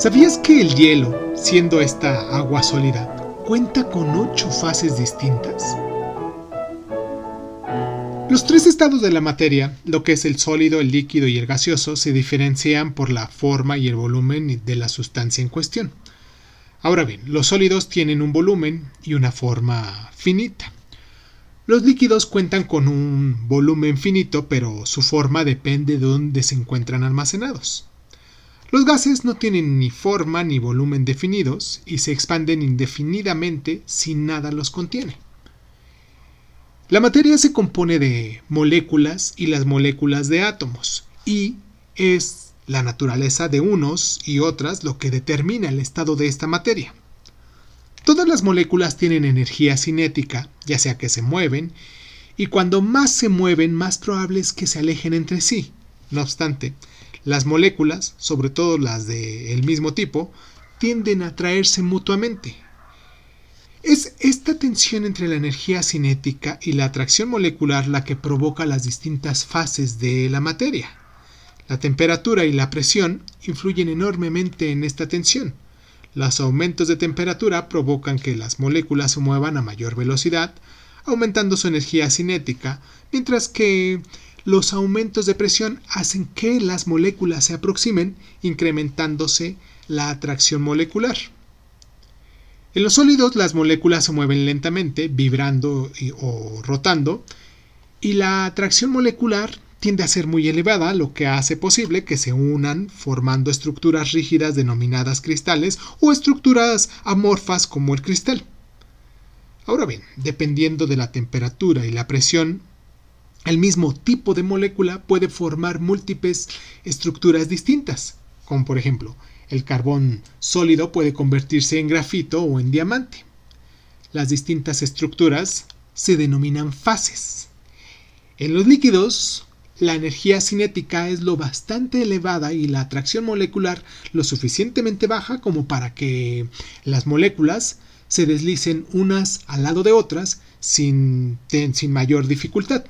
¿Sabías que el hielo, siendo esta agua sólida, cuenta con ocho fases distintas? Los tres estados de la materia, lo que es el sólido, el líquido y el gaseoso, se diferencian por la forma y el volumen de la sustancia en cuestión. Ahora bien, los sólidos tienen un volumen y una forma finita. Los líquidos cuentan con un volumen finito, pero su forma depende de dónde se encuentran almacenados. Los gases no tienen ni forma ni volumen definidos y se expanden indefinidamente si nada los contiene. La materia se compone de moléculas y las moléculas de átomos y es la naturaleza de unos y otras lo que determina el estado de esta materia. Todas las moléculas tienen energía cinética, ya sea que se mueven, y cuando más se mueven más probable es que se alejen entre sí. No obstante, las moléculas, sobre todo las del mismo tipo, tienden a atraerse mutuamente. Es esta tensión entre la energía cinética y la atracción molecular la que provoca las distintas fases de la materia. La temperatura y la presión influyen enormemente en esta tensión. Los aumentos de temperatura provocan que las moléculas se muevan a mayor velocidad, aumentando su energía cinética, mientras que los aumentos de presión hacen que las moléculas se aproximen, incrementándose la atracción molecular. En los sólidos las moléculas se mueven lentamente, vibrando o rotando, y la atracción molecular tiende a ser muy elevada, lo que hace posible que se unan formando estructuras rígidas denominadas cristales o estructuras amorfas como el cristal. Ahora bien, dependiendo de la temperatura y la presión, el mismo tipo de molécula puede formar múltiples estructuras distintas, como por ejemplo, el carbón sólido puede convertirse en grafito o en diamante. Las distintas estructuras se denominan fases. En los líquidos, la energía cinética es lo bastante elevada y la atracción molecular lo suficientemente baja como para que las moléculas se deslicen unas al lado de otras sin, sin mayor dificultad.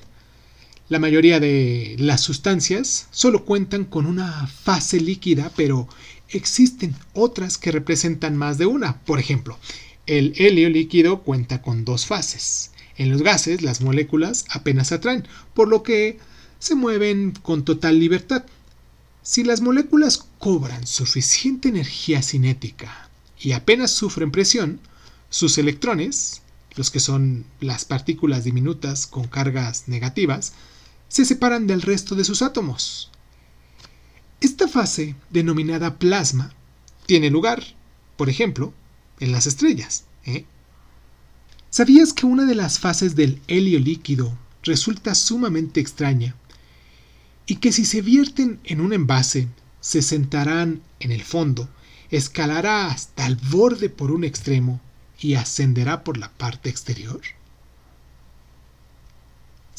La mayoría de las sustancias solo cuentan con una fase líquida, pero existen otras que representan más de una. Por ejemplo, el helio líquido cuenta con dos fases. En los gases, las moléculas apenas se atraen, por lo que se mueven con total libertad. Si las moléculas cobran suficiente energía cinética y apenas sufren presión, sus electrones, los que son las partículas diminutas con cargas negativas, se separan del resto de sus átomos. Esta fase, denominada plasma, tiene lugar, por ejemplo, en las estrellas. ¿eh? ¿Sabías que una de las fases del helio líquido resulta sumamente extraña y que si se vierten en un envase se sentarán en el fondo, escalará hasta el borde por un extremo y ascenderá por la parte exterior?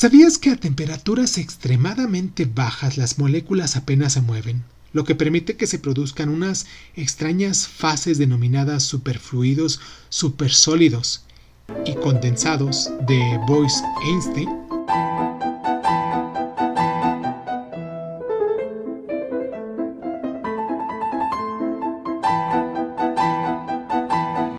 ¿Sabías que a temperaturas extremadamente bajas las moléculas apenas se mueven, lo que permite que se produzcan unas extrañas fases denominadas superfluidos supersólidos y condensados de Bose-Einstein?